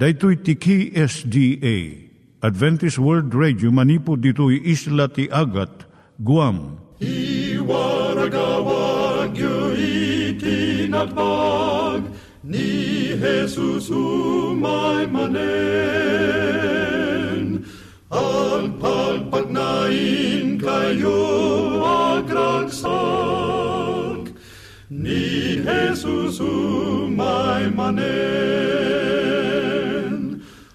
Daitui tiki SDA Adventist World Radio manipud ditui isla ti Agat Guam. I waragawag yu ni Jesus umay manen. Ang pagpagnain kayo agkansak ni Jesus umay manen.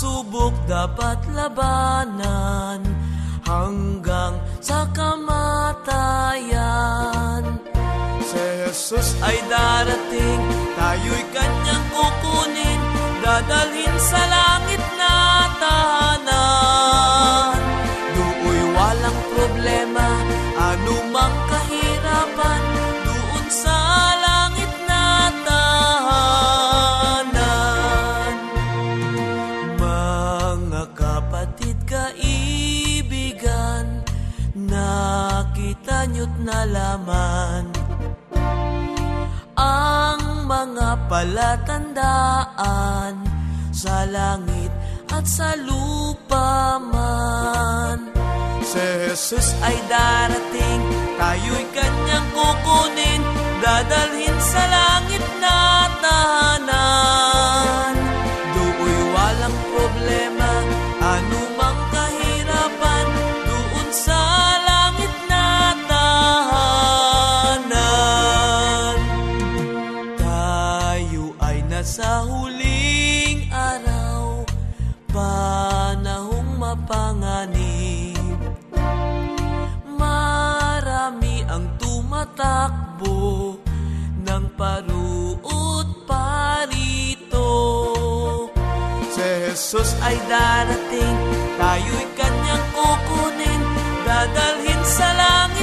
Pagsubok dapat labanan hanggang sa kamatayan. Si Jesus ay darating, tayo'y kanyang kukunin, dadalhin sa langit palatandaan sa langit at sa lupa man. Si Jesus ay darating, tayo'y kanyang kukunin, dadalhin sa langit na. Nasa huling araw, panahong mapanganib. Marami ang tumatakbo ng paruot parito. Si Jesus ay darating, tayo'y kanyang kukunin, dadalhin sa langit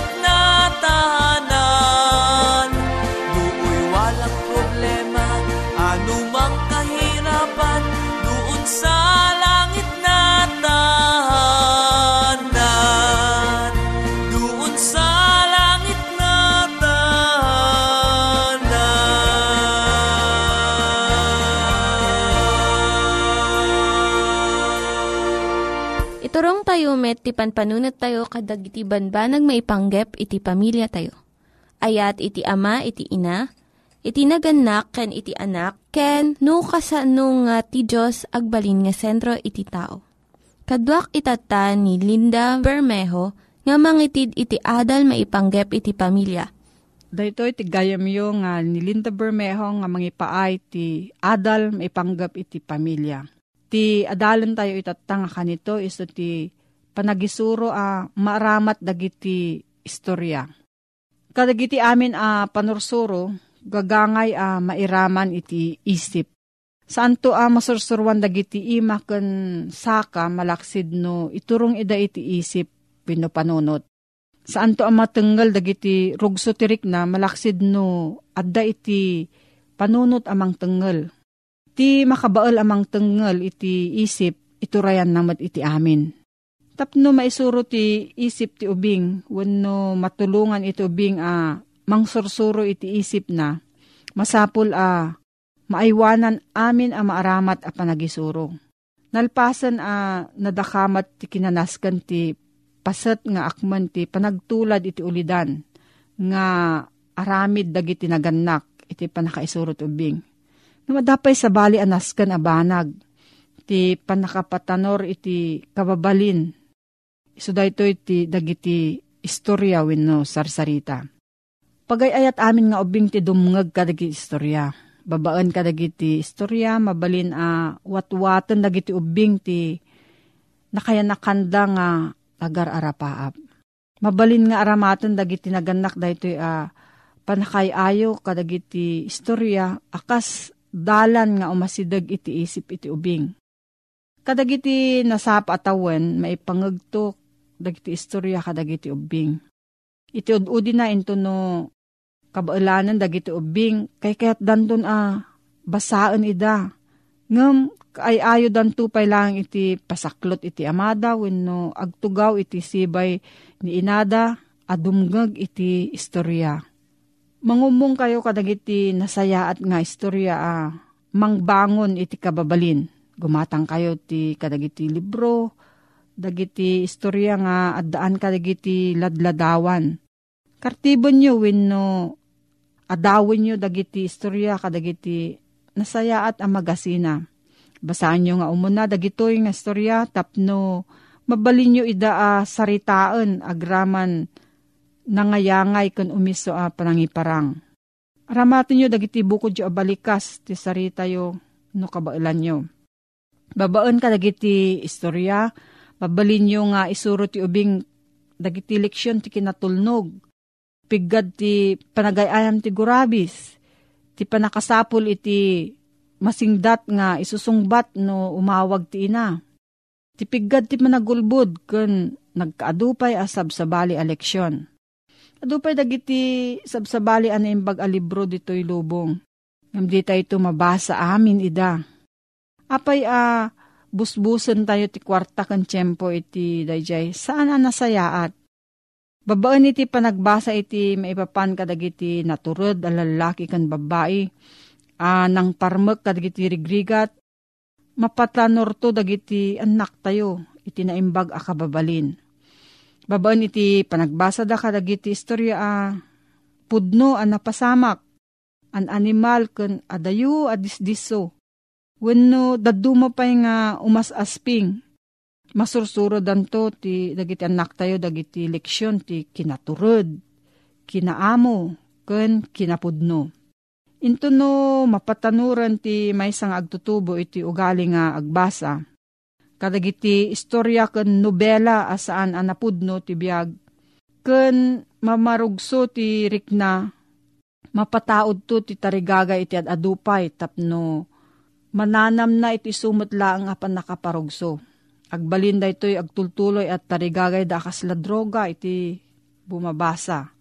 Iturong tayo met, ti panpanunat tayo kadag iti banbanag maipanggep iti pamilya tayo. Ayat iti ama, iti ina, iti naganak, ken iti anak, ken no kasano nga ti Diyos agbalin nga sentro iti tao. Kaduak itata ni Linda Bermejo nga mangitid iti adal maipanggep iti pamilya. Daytoy ti gayam yo nga ni Linda Bermejo nga mangipaay ti adal maipanggap iti pamilya. Ti adalan tayo itatanga kanito iso ti panagisuro a maaramat dagiti istorya. Kadagiti amin a panursuro, gagangay a mairaman iti isip. Saan to a masursurwan dagiti ima ken saka malaksid no iturong ida iti isip pino panunot. Saan to a matenggal dagiti rugso tirik na malaksid no adda iti panunot amang tenggal. Ti makabaal amang tenggal iti isip iturayan namat iti amin. Tapno maisuro ti isip ti ubing wenno matulungan iti ubing a mangsursuro iti isip na masapul a maaywanan amin a maaramat a panagisuro. Nalpasan a nadakamat ti kinanaskan ti pasat nga akman ti panagtulad iti ulidan nga aramid dagiti nagannak iti panakaisurot ubing. Numadapay sa bali anaskan a banag ti panakapatanor iti kababalin. Iso dayto iti dagiti istorya wenno sarsarita. Pagayayat amin nga ubing ti dumngag kadagiti istorya babaan ka dagiti istorya, mabalin a watwatan dagiti ubing ti nakaya nakanda nga agar arapaap. Mabalin nga aramatan dagiti naganak daytoy a panakayayo kadagiti istorya akas dalan nga umasidag iti isip iti ubing. Kadagiti nasap atawen maipangagto dagiti istorya kadagiti ubing. Iti ududi na into no kabaalanan dagiti ubing kay kaya't danton a basaan ida. Ngam ay ayo danto pay lang iti pasaklot iti amada wenno agtugaw iti sibay ni inada adumgag iti istorya. Mangumong kayo kadagiti nasayaat nga istorya ah, mangbangon iti kababalin. Gumatang kayo ti kadagiti libro, dagiti istorya nga addaan kadagiti ladladawan. Kartibon nyo wenno adawin nyo dagiti istorya kadagiti nasayaat ang magasina. Basaan nyo nga umuna dagitoy nga istorya tapno mabalin nyo ida a saritaan agraman nangayangay kun umiso a panangiparang. Aramatin nyo dagiti bukod yo abalikas ti sarita yo no kabailan nyo. Babaan ka dagiti istorya, babalin nyo nga isuro ti ubing dagiti leksyon ti kinatulnog piggad ti panagayayam ti gurabis, ti panakasapul iti masingdat nga isusungbat no umawag ti ina. Ti piggad ti managulbud kun nagkaadupay asab sa bali aleksyon. Adupay dagiti sabsabali ano imbag a libro dito'y lubong. Ngam tayo mabasa amin ida. Apay a busbusan tayo ti kwarta kan tiyempo iti dayjay. Saan ang nasayaat? Babaan iti panagbasa iti maipapan kadagiti naturod a lalaki kan babae. Uh, nang parmek kadagiti rigrigat. Mapatlanor to dagiti anak tayo iti naimbag a kababalin. Babaan iti panagbasa da kadagiti istorya a uh, pudno a napasamak. An animal kan adayo a disdiso. Wenno daduma pa'y nga umas asping masursuro danto ti dagiti anak tayo dagiti leksyon ti kinaturod, kinaamo, ken kinapudno. Into no mapatanuran ti may sang agtutubo iti ugali nga agbasa. Kadagiti istorya ken nobela asaan anapudno ti biag. Ken mamarugso ti rikna mapataod to ti tarigaga iti adupay tapno mananam na iti sumot lang apan nakaparugso Agbalin da ito'y agtultuloy at tarigagay da kasla droga iti bumabasa.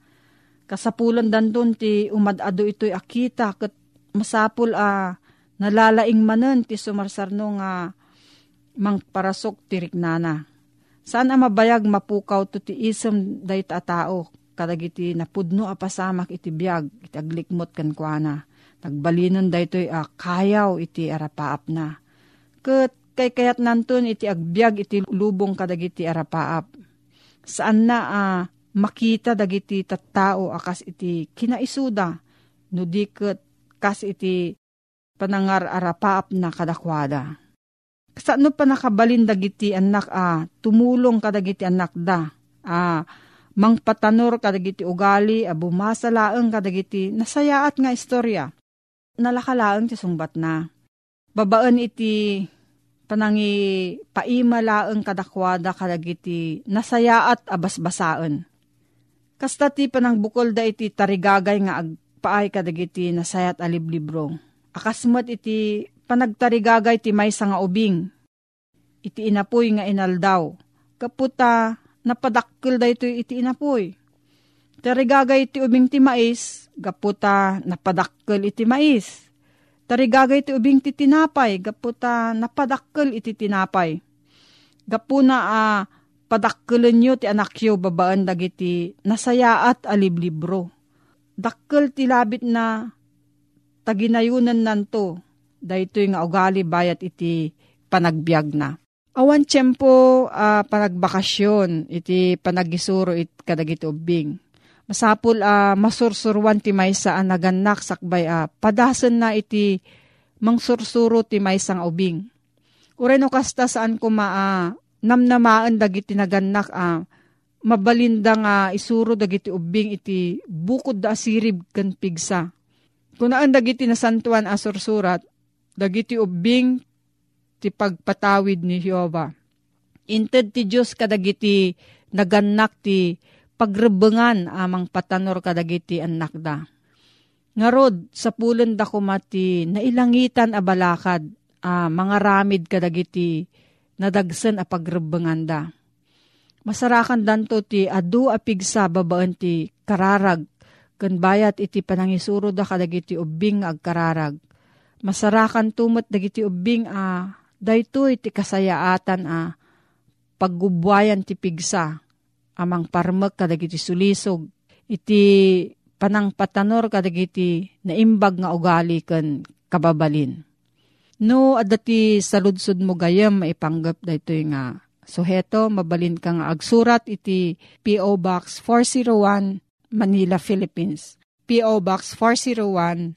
Kasapulan danton ti umadado ito'y akita kat masapul a nalalaing manen ti sumarsarno nga mangparasok ti riknana. Saan ang mabayag mapukaw to ti isem dayta a tao kadagiti napudno a pasamak iti biyag iti aglikmot kan kuana. Nagbalinon daytoy a kayaw iti arapaap na. Kat Kay kayat nanton iti agbyag iti lubong kadagiti arapaap. Saan na uh, makita dagiti tattao akas iti kinaisuda no diket kas iti panangar arapaap na kadakwada. Saan no pa nakabalin dagiti anak a ah, tumulong kadagiti anak da a ah, mangpatanor kadagiti ugali a bumasalaeng kadagiti nasayaat nga istorya. Nalakalaeng ti sungbat na. Babaan iti panangi paimalaeng kadakwada kadagiti nasayaat abasbasaan. Kasta ti panang bukol da iti tarigagay nga agpaay kadagiti nasayat aliblibro. Akasmat iti panagtarigagay ti may nga ubing. Iti inapoy nga inaldaw. Kaputa napadakkel da ito iti inapoy. Tarigagay iti ubing ti mais, gaputa napadakkel iti mais Tarigagay ti ubing ti tinapay, gaputa napadakkel iti tinapay. Gapuna a uh, padakkelan nyo ti anak yo babaan dagiti nasayaat aliblibro. Dakkel ti labit na taginayunan nanto, daytoy nga ugali bayat iti panagbiag na. Awan tiyempo uh, panagbakasyon, iti panagisuro it kadagiti ubing Masapul a uh, masursurwan ti maysa a naganak sakbay uh, padasan na iti mangsursuro ti maysa nga ubing. Ureno kasta saan ko maa uh, namnamaan dagiti naganak a uh, mabalinda nga isuro dagiti ubing iti bukod da asirib kan pigsa. Kunaan dagiti nasantuan a sursurat, dagiti ubing ti pagpatawid ni Jehovah. Inted ti Diyos kadagiti naganak ti pagrebengan amang patanor kadagiti anak da. Ngarod, sa pulen da kumati, nailangitan a balakad, a mga ramid kadagiti, nadagsan a pagrebengan da. Masarakan danto ti adu apigsa babaan ti kararag, kan bayat iti panangisuro da kadagiti ubing agkararag. Masarakan tumot dagiti ubing a dayto iti kasayaatan a paggubwayan ti pigsa amang parmek kadagiti sulisog iti panang patanor kadagiti naimbag nga ugali ken kababalin. No, adati saludsod mo gayam maipanggap da ito nga suheto, mabalin ka nga agsurat iti P.O. Box 401 Manila, Philippines. P.O. Box 401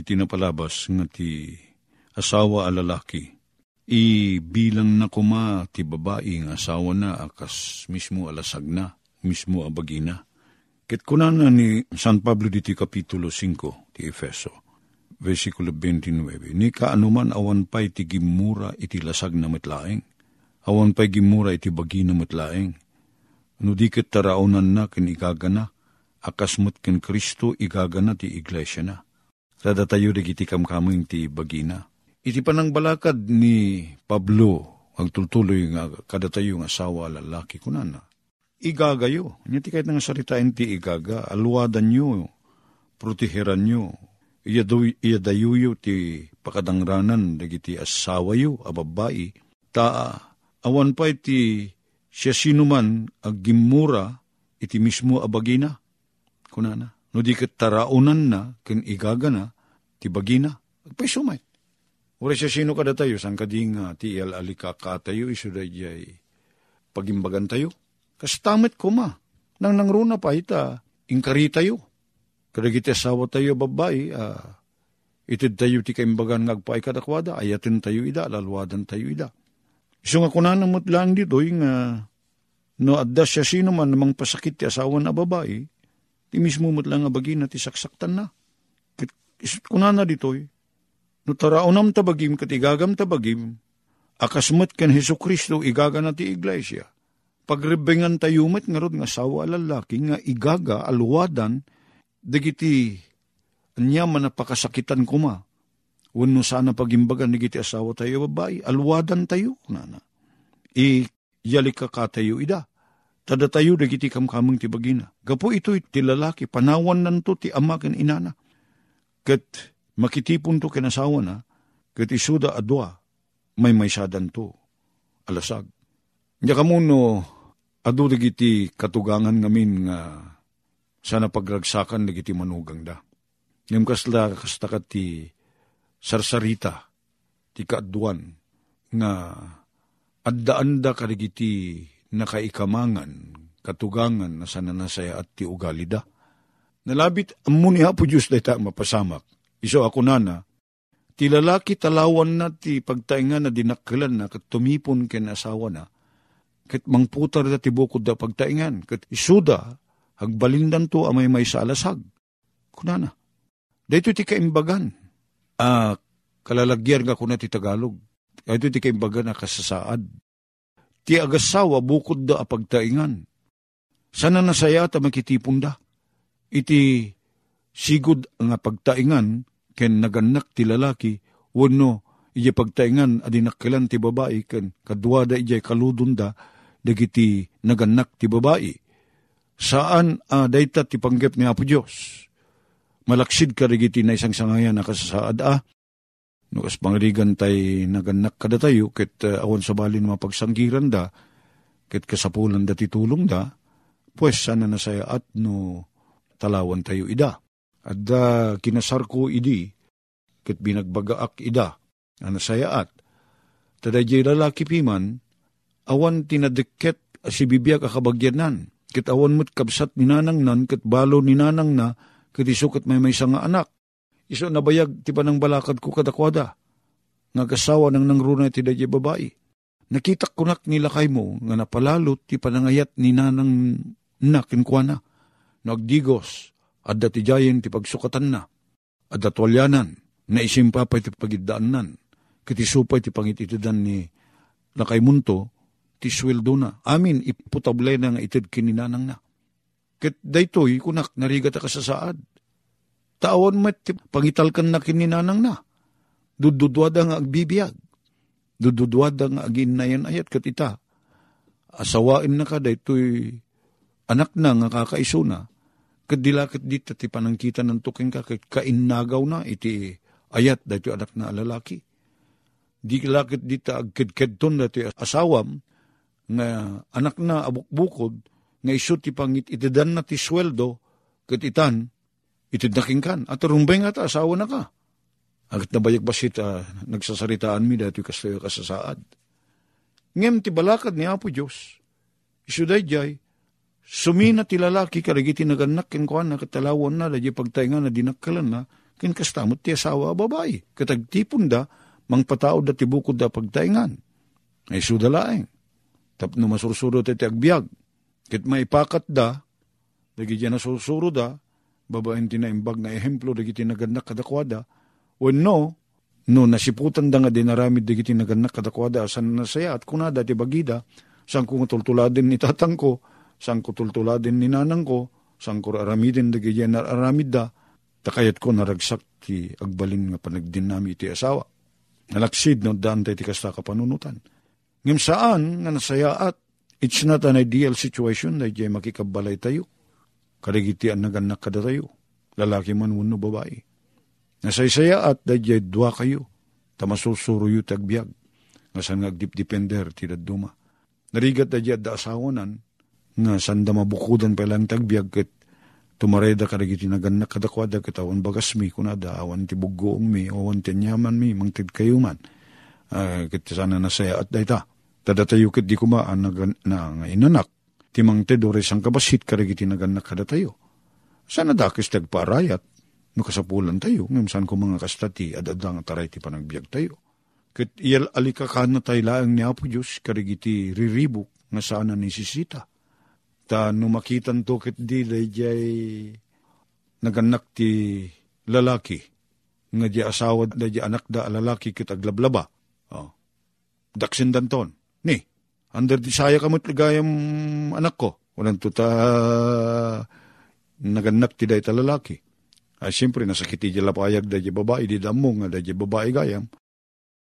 iti napalabas nga ti asawa alalaki ibilang na kuma ti babae nga asawa na akas mismo alasag na, mismo abagina. Ket kunana ni San Pablo diti Kapitulo 5 ti Efeso, versikulo 29, ni kaanuman awan pa'y ti gimura iti lasag na metlaeng, awan pa'y gimura iti bagina metlaeng, no di ket taraunan na ken igagana, akasmut ken Kristo igagana ti iglesia na. Sada tayo digiti kamkaming ti bagina Iti panang balakad ni Pablo, agtultuloy nga kada tayo nga asawa lalaki kunana. Igagayo, niya ti kahit nga saritain ti igaga, aluwadan nyo, proteheran nyo, iyadayuyo ti pakadangranan dagiti asawa yo, ababai, ta awan pa iti siya sinuman aggimura iti mismo abagina, kunana. No di kat taraunan na, ken igaga na, ti bagina, agpaisumay. Ura siya sino kada tayo, sang kading uh, ti al alika ka tayo, iso pagimbagan tayo. Kastamit ko ma, nang nangruna pa ita, inkari tayo. Kadagiti asawa tayo babae, uh, itid tayo ti kaimbagan ngagpaay kadakwada, ayatin tayo ida, lalwadan tayo ida. Iso nga kunan mo lang dito, nga no adda siya sino man namang pasakit ti asawa na babae, ti mismo mo lang nga bagina ti saksaktan na. Kunan na dito, No taraonam tabagim kat igagam tabagim, akasmat kan Heso Kristo igaga na ti iglesia. Pagrebengan tayo met nga nga sawa lalaki nga igaga alwadan, dagiti anya man napakasakitan kuma. Wano sana pagimbagan nagiti asawa tayo babae, alwadan tayo, nana. I yali ka katayo ida. Tada tayo dagiti kamkamang ti bagina. Gapo ito ti lalaki, panawan nanto ti ama ken inana. Ket makitipon to kinasawa na, ket isuda adwa, may may sadan to, alasag. Nya kamuno, adu dagiti katugangan ngamin nga sana pagragsakan dagiti manugang da. Ngem kasla kastakat ti sarsarita, ti kaadwan, nga adda-anda kadagiti nakaikamangan, katugangan na sana nasaya at ti ugalida. Nalabit amuni hapo Diyos dayta mapasamak. Iso ako nana, ti lalaki talawan na ti pagtainga na dinakkelan na kat tumipon ken asawa na, ket mangputar da ti bukod da pagtaingan, ket isuda, hagbalindan to amay may sa alasag. Kunana, dayto ti kaimbagan, ah, kalalagyan nga kuna ti Tagalog, dayto ti kaimbagan na kasasaad. Ti agasawa bukod da apagtaingan. Sana nasaya ta makitipon da. Iti sigud nga pagtaingan ken naganak ti lalaki wenno iya pagtaingan adinakkelan ti babae ken kadwa da ijay kaludon da dagiti naganak ti babae. Saan uh, dayta ti panggep ni Apo Dios? Malaksid ka dagiti na isang sangayan na kasasaad ah. No, as pangrigan tay naganak kada tayo, ket uh, awan sa balin mapagsangiran da, ket kasapulan da titulong da, pues sana na saya at no talawan tayo ida. At da kinasar ko idi, ket binagbagaak ida, ana saya at. Tada jay lalaki piman, awan tinadeket si bibiyag akabagyanan, ket awan mo't kabsat ni nanang nan, ket balo ni nanang na, ket isukat may may nga anak Iso nabayag ti panang balakad ko kadakwada. Nagasawa ng nangrunay ti dadya babae. Nakita kunak nila kay mo nga napalalot ti panangayat ni nanang nakinkwana. Nagdigos at dati jayen ti pagsukatan na. At datwalyanan na isimpa pa ti pagidaanan. Kiti supay ti pangititidan ni lakay munto ti sweldo na. Amin iputablay na nga itid kininanang na. Ket daytoy kunak narigat ka sa Taon met pangitalkan na kininanang na. Dududwada nga agbibiyag. Dududwada nga aginayan ayat katita. Asawain na kada ito'y anak na nga kakaiso na. Kadilakit dita ti panangkita ng tuking ka kainagaw na iti ayat dito anak na lalaki. Di kilakit dita agkidkedton dati asawam nga anak na abukbukod nga iso ti pangit itidan na ti sweldo ket itan itidnaking kan. At rumbay nga ta, asawa na ka. Agad nabayag basit, uh, nagsasaritaan mi dati kasayo kasasaad. Ngem ti balakad ni Apo Diyos, isuday jay, sumina ti lalaki karigiti naganak ken kuan na katalawan na dadya pagtainga na dinakkalan na ken kastamot ti asawa babae. Katagtipon da, mang patao da ti bukod da pagtaingan. Ay sudalaeng. Tapno masursuro ti agbyag. Kit maipakat da, dagi dyan na sursuro da, babaen tinaimbag nga ehemplo dagiti naganak kadakwada, when no, no nasiputan da nga dinaramid dagiti naganak kadakwada asan nasaya at kunada ti bagida, sang ko tultuladin ni tatang ko, sang ko tultuladin ni nanang ko, sang ko aramidin dagiti aramid da, takayat ko naragsak ti agbalin nga panagdinami ti asawa. Nalaksid no daan ti kasta kapanunutan. Ngim saan nga nasaya at it's not an ideal situation na di makikabalay tayo karigitian naganak kadatayo, lalaki man wano babae. Nasaysaya at dadyay dua kayo, tamasusuro yu tagbiag, ngasan nga ti duma. Narigat dadyad da asawanan, nga sanda mabukudan pa lang tagbiag ket tumareda karigiti naganak kadakwada ket awan bagas mi kunada awan ti buggoong mi awan ti nyaman mi mangtid kayo man. Uh, ket sana nasaya at dayta. Tadatayo ket di kumaan na, na, na inanak timang te dores ang kabasit karigiti naganak kada tayo. Sana dakis tagparayat, no kasapulan tayo, ngam saan ko mga kastati, adadang taray ti panagbiag tayo. Kat iyal alikakan na tayo laang ni Apo Diyos, karigiti riribok, nga sana ni sisita. Ta no makitan to ket di dayjay naganak ti lalaki, nga di asawa da di anak da lalaki kit aglablaba. Oh. Daksin danton. Under di saya kamot ligayam anak ko. Walang tuta naganak ti day lalaki. Ay siyempre nasakiti di lapayag da di babae di damo nga da di babae gayam.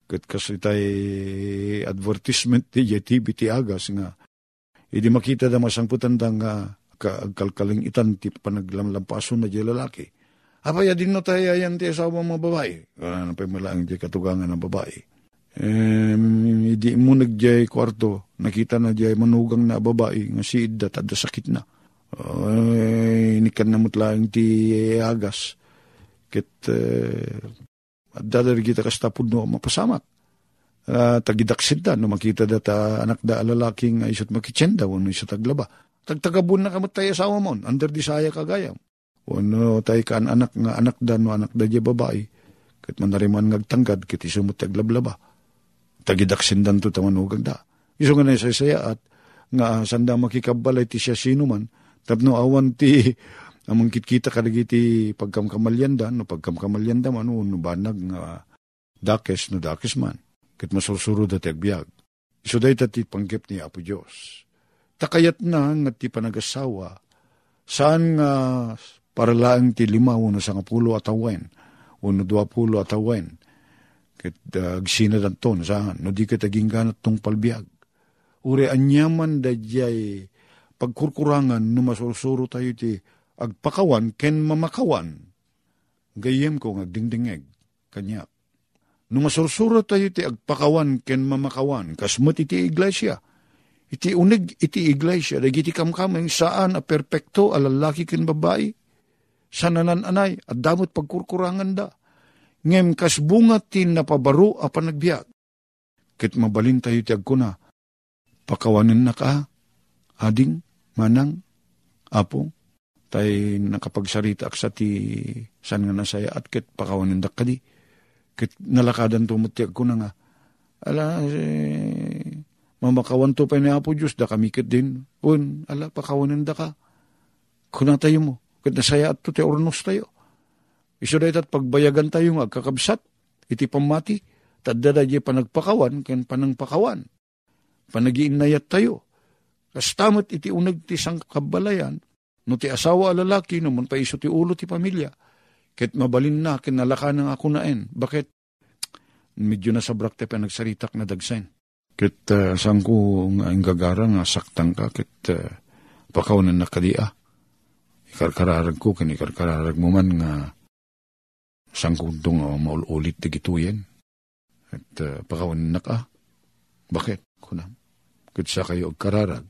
Kat kasi tay advertisement ti TV ti agas nga. Idi makita da masangputan da nga kaagkalkaling itan ti panaglamlampaso na di lalaki. Apaya din no tayo yan ti asawa mga babae. Ano pa malaang di katugangan ng babae. Um, idi mo nagjay kwarto, nakita na jay manugang na babae, nga si Idda, tada sakit na. Uh, inikan na mutlaang ti agas. Kit, uh, at dadari kita kastapod no, mapasamak. Uh, tagidaksid da, no makita data anak da alalaking uh, isot makitsenda, no isot taglaba. Tagtagabun na kamot tayo asawa mo, under di saya kagayam. Wano tayo kan anak nga anak da, no anak da di babae. Kit manariman ngagtanggad, kit isumot taglablaba. Tagidaksin dan to tamanugag da. Iso nga na saya at nga sanda makikabalay ti siya sino man, tapno awan ti amang kitkita kadagiti pagkamkamalyanda, no pagkamkamalyanda man, no banag nga dakes, no dakes man. Kit masursurod at agbyag. Iso day ti panggip ni Apo Diyos. Takayat na nga ti panagasawa, saan nga para lang ti lima uno sa pulo at awen, uno dua pulo at awen, uh, agsinad anton saan, no di ka taging ganat tong palbiag. Uri anyaman da jay pagkurkurangan no masursuro tayo ti agpakawan ken mamakawan. Gayem ko ngagdingdingeg kanyak. No masursuro tayo ti agpakawan ken mamakawan kasmat iti iglesia. Iti unig iti iglesia dagiti kamkameng saan a perpekto a ken babae. Sananan anay at damot pagkurkurangan da. Ngem kas bunga tin napabaro a panagbiag. Kit mabalin tayo ti agkuna. Pakawanin na ka, ading, manang, apong, tay nakapagsarita ak sa ti san nga nasaya at kit pakawanin da kadi. Kit nalakadan tumuti ko na nga. Ala, eh, mamakawan to pa ni Apo Diyos, da kami kit din. Un, ala, pakawanin da ka. Kuna tayo mo. Kit nasaya at to ti ornos tayo. Da itat pagbayagan tayo nga kakabsat, iti pamati, tadda da panagpakawan, ken panangpakawan. Panagiinayat tayo. Kastamot iti unag ti sang kabalayan, no ti asawa lalaki, no pa iso ti ulo ti pamilya, ket mabalin na, kinalaka ng ako naen. Bakit? Medyo na sabrak te pa nagsaritak na dagsen. Ket uh, sang ko nga gagara nga saktang ka, ket uh, pakawanan na kadia. Ikarkararag ko, ken ikarkararag mo man nga sang kuntong uh, maulit ti gituyen. At uh, pakawanan na ka. Bakit? Kunam. Ket sa kayo kararag,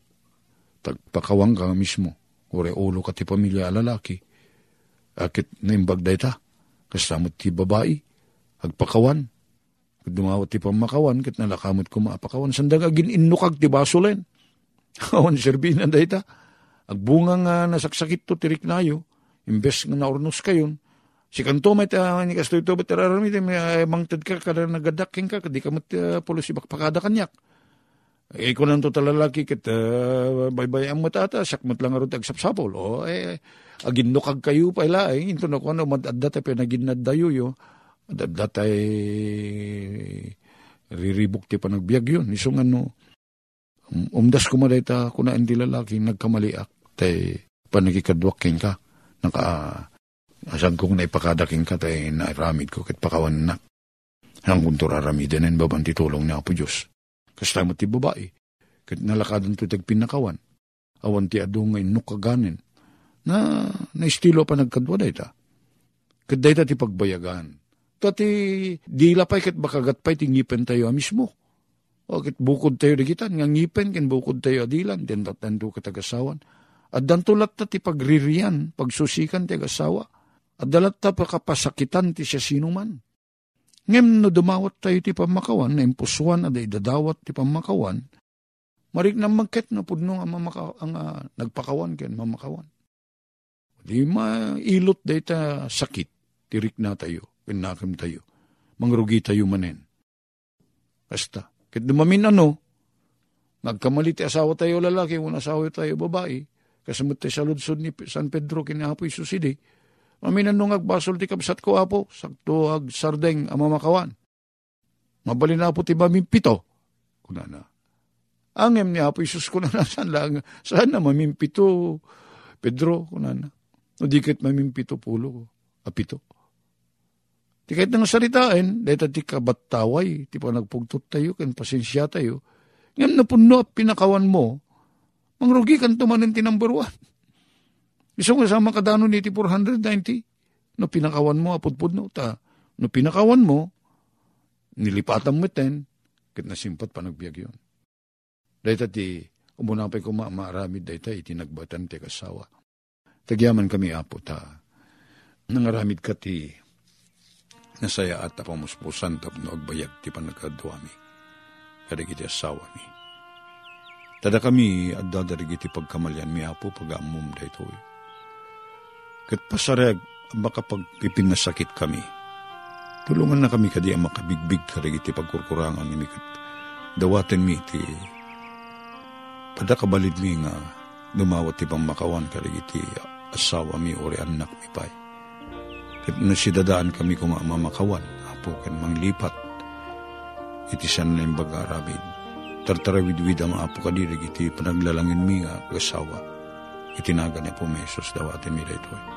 tagpakawang ka mismo, ure ulo ka ti pamilya lalaki, akit naimbag day ta, kasamot ti babae, agpakawan, dumawat ti pamakawan, kit nalakamot ko maapakawan, sandag agin inukag ti basulen, awan serbina day ta, agbunga nga nasaksakit to tirik nayo, imbes nga naurnos kayon, si kanto may ta, ni kastoy to, ba't tararami, may mangtad ka, kada nagadaking ka, kadi ka mat uh, pulos ibakpakada kanyak, eh, kung nang talalaki kit, uh, baybay ang matata, sakmat lang arot agsapsapol. O, eh, agin no kag kayo pa ila, eh, ito na ko ano, madadda tayo pinagin dayo yo. Madadda tayo riribok ti panagbiag yun. Isong ano, um, umdas ko maday ta, kuna hindi lalaki, nagkamaliak, tay panagikadwaking ka. Naka, asan kong naipakadaking ka, tay nairamid ko, kit pakawan na. Hanggang turaramidan, babanti tulong niya po Diyos. Kasama ti babae. Kat nalakadan to tagpinakawan. Awan ti ado nga inukaganin. Na, na estilo pa nagkadwa day ta. Kat day ta ti pagbayagan. Tati, di lapay kat bakagat pa'y tingipen tayo mismo. O kat bukod tayo digitan, nga ngipen ken bukod tayo adilan, den tatando katagasawan. At dantulat ta ti pagririan, pagsusikan ti agasawa. At dalat ta pakapasakitan ti siya sinuman. Ngem no dumawat tayo ti pamakawan, na impuswan at idadawat ti pamakawan, marik na magket no pudno ang, mamaka, ang uh, nagpakawan ken mamakawan. Di mailot day ta sakit, tirik na tayo, pinakim tayo, mangrugi tayo manen. Basta, ket dumamin ano, nagkamali ti asawa tayo lalaki, kung asawa tayo babae, kasamot tayo sa ludsod ni San Pedro kinahapoy susidi, Aminan nung agbasol ti kabsat ko apo, sakto ag sardeng amamakawan. Mabalin na po ti mamimpito. Kuna na. Angem ni Apo Isus kuna na, saan lang, saan na mamimpito, Pedro, kuna na. No dikit mamimpito pulo, apito. Ti kahit nang saritain, dahil ti kabattaway, ti pa nagpugtot tayo, kan pasensya tayo, ngam na puno pinakawan mo, mangrugi kan tumanin ti number one. Isang kasama kadano ni ti 490, no pinakawan mo, apudpud no, ta, no pinakawan mo, nilipatan mo ten, kit nasimpat pa nagbiag yun. Dahil ti, umunapay ko maamaramid dahil iti nagbatan ti kasawa. Tagyaman kami apo ta, nangaramid ka ti nasaya at pamuspusan tapno agbayag ti panagkaduami. Kadag iti asawa mi. Tada kami at dadarig iti pagkamalyan mi apo pagamum da ito. Kat pasarag baka pagpiping sakit kami. Tulungan na kami kadi ang makabigbig kadag iti pagkurkurangan ni kat dawaten mi iti padakabalid mi nga dumawat ti pang makawan kadag iti asawa mi ori anak mi pay Kat nasidadaan kami kung mamakawan, apo kan manglipat. Iti san na bagarabid. Tartarawid-wid ang apo kadirig iti panaglalangin mi nga kasawa. Itinaga ni po mesos dawatin mi dayto.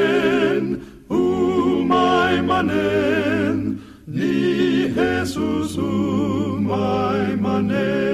manen, ni Jesus umay manen.